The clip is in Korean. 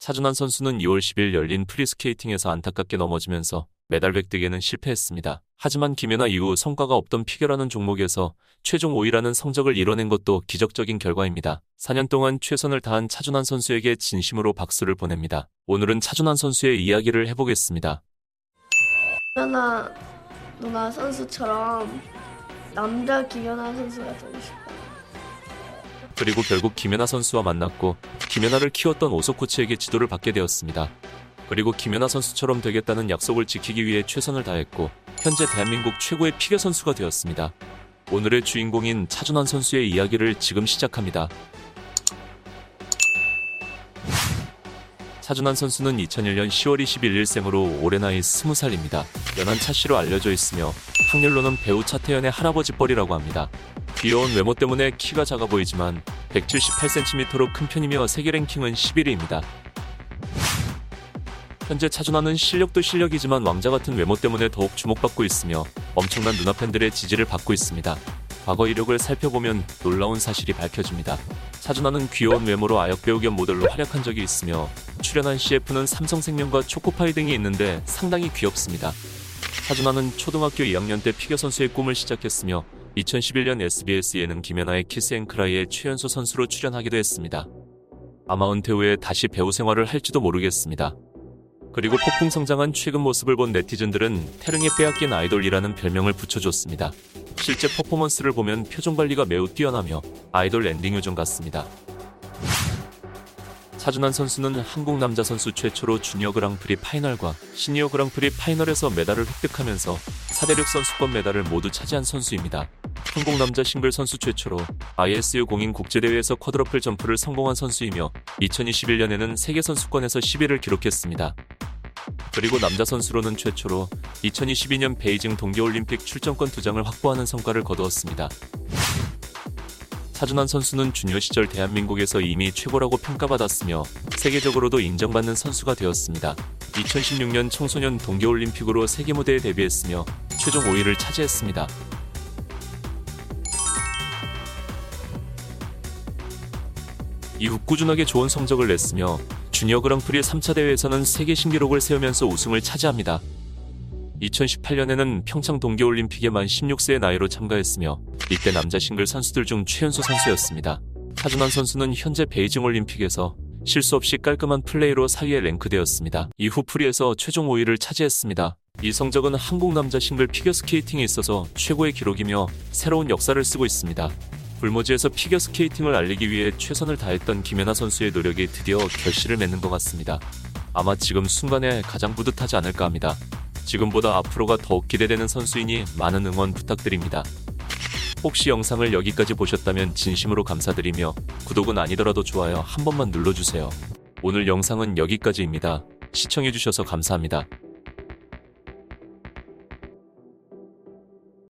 차준환 선수는 2월 10일 열린 프리스케이팅에서 안타깝게 넘어지면서 메달 획득에는 실패했습니다. 하지만 김연아 이후 성과가 없던 피겨라는 종목에서 최종 5위라는 성적을 이뤄낸 것도 기적적인 결과입니다. 4년 동안 최선을 다한 차준환 선수에게 진심으로 박수를 보냅니다. 오늘은 차준환 선수의 이야기를 해보겠습니다. 김연아 누나 선수처럼 남자 김연아 선수가 되고 싶어요. 그리고 결국 김연아 선수와 만났고 김연아를 키웠던 오소 코치에게 지도를 받게 되었습니다. 그리고 김연아 선수처럼 되겠다는 약속을 지키기 위해 최선을 다했고 현재 대한민국 최고의 피겨 선수가 되었습니다. 오늘의 주인공인 차준환 선수의 이야기를 지금 시작합니다. 차준환 선수는 2001년 10월 21일 생으로 올해 나이 20살입니다. 연한 차씨로 알려져 있으며 확률로는 배우 차태현의 할아버지 뻘이라고 합니다. 귀여운 외모 때문에 키가 작아 보이지만 178cm로 큰 편이며 세계 랭킹은 11위입니다. 현재 차준환은 실력도 실력이지만 왕자 같은 외모 때문에 더욱 주목받고 있으며 엄청난 누나 팬들의 지지를 받고 있습니다. 과거 이력을 살펴보면 놀라운 사실이 밝혀집니다. 차준환은 귀여운 외모로 아역 배우 겸 모델로 활약한 적이 있으며 출연한 CF는 삼성생명과 초코파이 등이 있는데 상당히 귀엽습니다. 차준환은 초등학교 2학년 때 피겨 선수의 꿈을 시작했으며 2011년 SBS 예능 김연아의 키스앤크라이에 최연소 선수로 출연하기도 했습니다. 아마 은퇴 후에 다시 배우 생활을 할지도 모르겠습니다. 그리고 폭풍 성장한 최근 모습을 본 네티즌들은 태릉에 빼앗긴 아이돌이라는 별명을 붙여줬습니다. 실제 퍼포먼스를 보면 표정 관리가 매우 뛰어나며 아이돌 엔딩 요정 같습니다. 차준환 선수는 한국 남자 선수 최초로 주니어 그랑프리 파이널과 시니어 그랑프리 파이널에서 메달을 획득하면서 4대륙 선수권 메달을 모두 차지한 선수입니다. 한국 남자 싱글 선수 최초로 ISU 공인 국제대회에서 쿼드러플 점프를 성공한 선수이며 2021년에는 세계 선수권에서 10위를 기록했습니다. 그리고 남자 선수로는 최초로 2022년 베이징 동계올림픽 출전권 두 장을 확보하는 성과를 거두었습니다. 차준환 선수는 주니어 시절 대한민국에서 이미 최고라고 평가받았으며 세계적으로도 인정받는 선수가 되었습니다. 2016년 청소년 동계올림픽으로 세계 무대에 데뷔했으며 최종 5위를 차지했습니다. 이후 꾸준하게 좋은 성적을 냈으며 주니어 그랑프리 3차 대회에서는 세계 신기록을 세우면서 우승을 차지합니다. 2018년에는 평창 동계올림픽에 만 16세의 나이로 참가했으며 이때 남자 싱글 선수들 중 최연소 선수였습니다. 차준환 선수는 현재 베이징 올림픽에서 실수 없이 깔끔한 플레이로 4위에 랭크되었습니다. 이후 프리에서 최종 5위를 차지했습니다. 이 성적은 한국 남자 싱글 피겨스케이팅에 있어서 최고의 기록이며 새로운 역사를 쓰고 있습니다. 불모지에서 피겨스케이팅을 알리기 위해 최선을 다했던 김연아 선수의 노력이 드디어 결실을 맺는 것 같습니다. 아마 지금 순간에 가장 뿌듯하지 않을까 합니다. 지금보다 앞으로가 더욱 기대되는 선수이니 많은 응원 부탁드립니다. 혹시 영상을 여기까지 보셨다면 진심으로 감사드리며 구독은 아니더라도 좋아요 한 번만 눌러주세요. 오늘 영상은 여기까지입니다. 시청해주셔서 감사합니다.